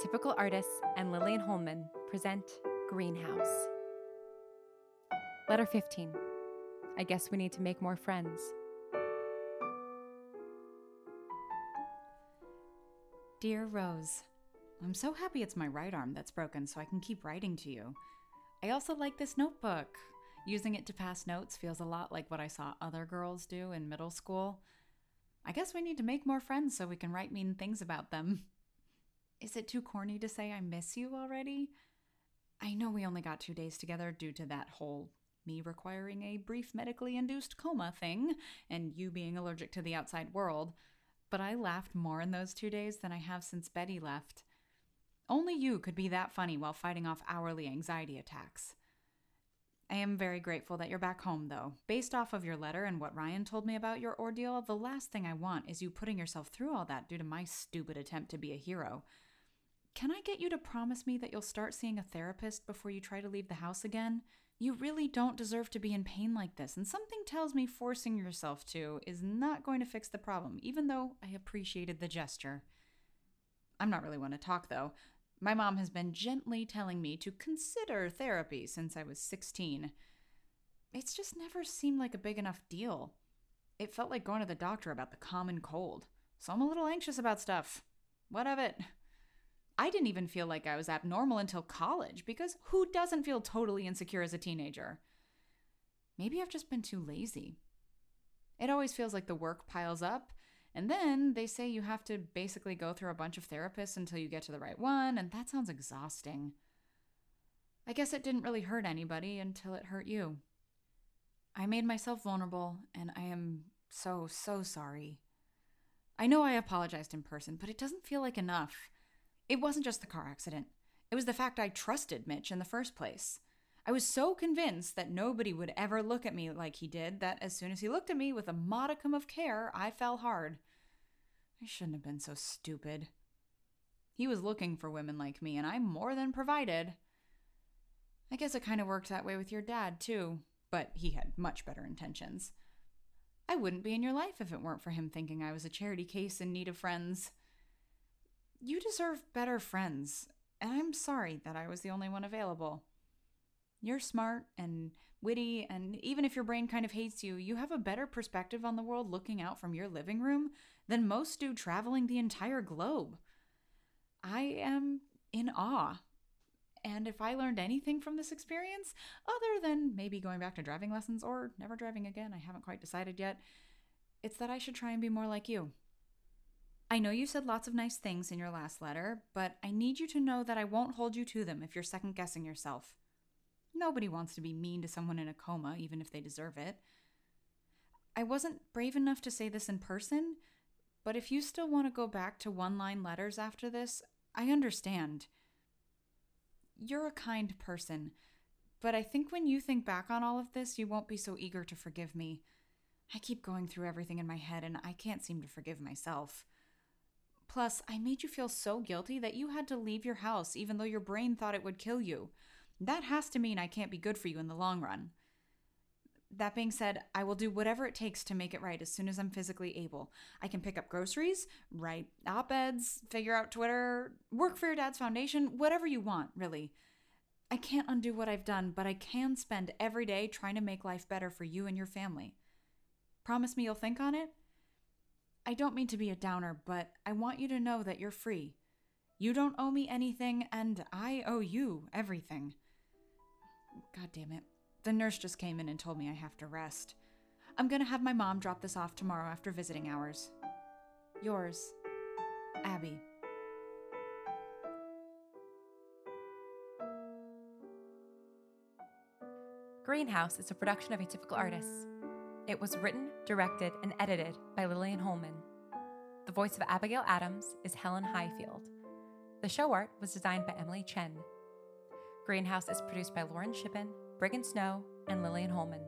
Atypical Artists and Lillian Holman present Greenhouse. Letter 15. I guess we need to make more friends. Dear Rose, I'm so happy it's my right arm that's broken so I can keep writing to you. I also like this notebook. Using it to pass notes feels a lot like what I saw other girls do in middle school. I guess we need to make more friends so we can write mean things about them. Is it too corny to say I miss you already? I know we only got two days together due to that whole me requiring a brief medically induced coma thing and you being allergic to the outside world, but I laughed more in those two days than I have since Betty left. Only you could be that funny while fighting off hourly anxiety attacks. I am very grateful that you're back home, though. Based off of your letter and what Ryan told me about your ordeal, the last thing I want is you putting yourself through all that due to my stupid attempt to be a hero. Can I get you to promise me that you'll start seeing a therapist before you try to leave the house again? You really don't deserve to be in pain like this, and something tells me forcing yourself to is not going to fix the problem, even though I appreciated the gesture. I'm not really one to talk, though. My mom has been gently telling me to consider therapy since I was 16. It's just never seemed like a big enough deal. It felt like going to the doctor about the common cold. So I'm a little anxious about stuff. What of it? I didn't even feel like I was abnormal until college because who doesn't feel totally insecure as a teenager? Maybe I've just been too lazy. It always feels like the work piles up and then they say you have to basically go through a bunch of therapists until you get to the right one, and that sounds exhausting. I guess it didn't really hurt anybody until it hurt you. I made myself vulnerable, and I am so, so sorry. I know I apologized in person, but it doesn't feel like enough. It wasn't just the car accident, it was the fact I trusted Mitch in the first place. I was so convinced that nobody would ever look at me like he did that as soon as he looked at me with a modicum of care, I fell hard. I shouldn't have been so stupid. He was looking for women like me, and I more than provided. I guess it kind of worked that way with your dad, too, but he had much better intentions. I wouldn't be in your life if it weren't for him thinking I was a charity case in need of friends. You deserve better friends, and I'm sorry that I was the only one available. You're smart and witty, and even if your brain kind of hates you, you have a better perspective on the world looking out from your living room than most do traveling the entire globe. I am in awe. And if I learned anything from this experience, other than maybe going back to driving lessons or never driving again, I haven't quite decided yet, it's that I should try and be more like you. I know you said lots of nice things in your last letter, but I need you to know that I won't hold you to them if you're second guessing yourself. Nobody wants to be mean to someone in a coma, even if they deserve it. I wasn't brave enough to say this in person, but if you still want to go back to one line letters after this, I understand. You're a kind person, but I think when you think back on all of this, you won't be so eager to forgive me. I keep going through everything in my head and I can't seem to forgive myself. Plus, I made you feel so guilty that you had to leave your house even though your brain thought it would kill you. That has to mean I can't be good for you in the long run. That being said, I will do whatever it takes to make it right as soon as I'm physically able. I can pick up groceries, write op eds, figure out Twitter, work for your dad's foundation, whatever you want, really. I can't undo what I've done, but I can spend every day trying to make life better for you and your family. Promise me you'll think on it? I don't mean to be a downer, but I want you to know that you're free. You don't owe me anything, and I owe you everything. God damn it. The nurse just came in and told me I have to rest. I'm gonna have my mom drop this off tomorrow after visiting hours. Yours, Abby. Greenhouse is a production of Atypical Artists. It was written, directed, and edited by Lillian Holman. The voice of Abigail Adams is Helen Highfield. The show art was designed by Emily Chen. Greenhouse is produced by Lauren Shippen, Brigham Snow, and Lillian Holman.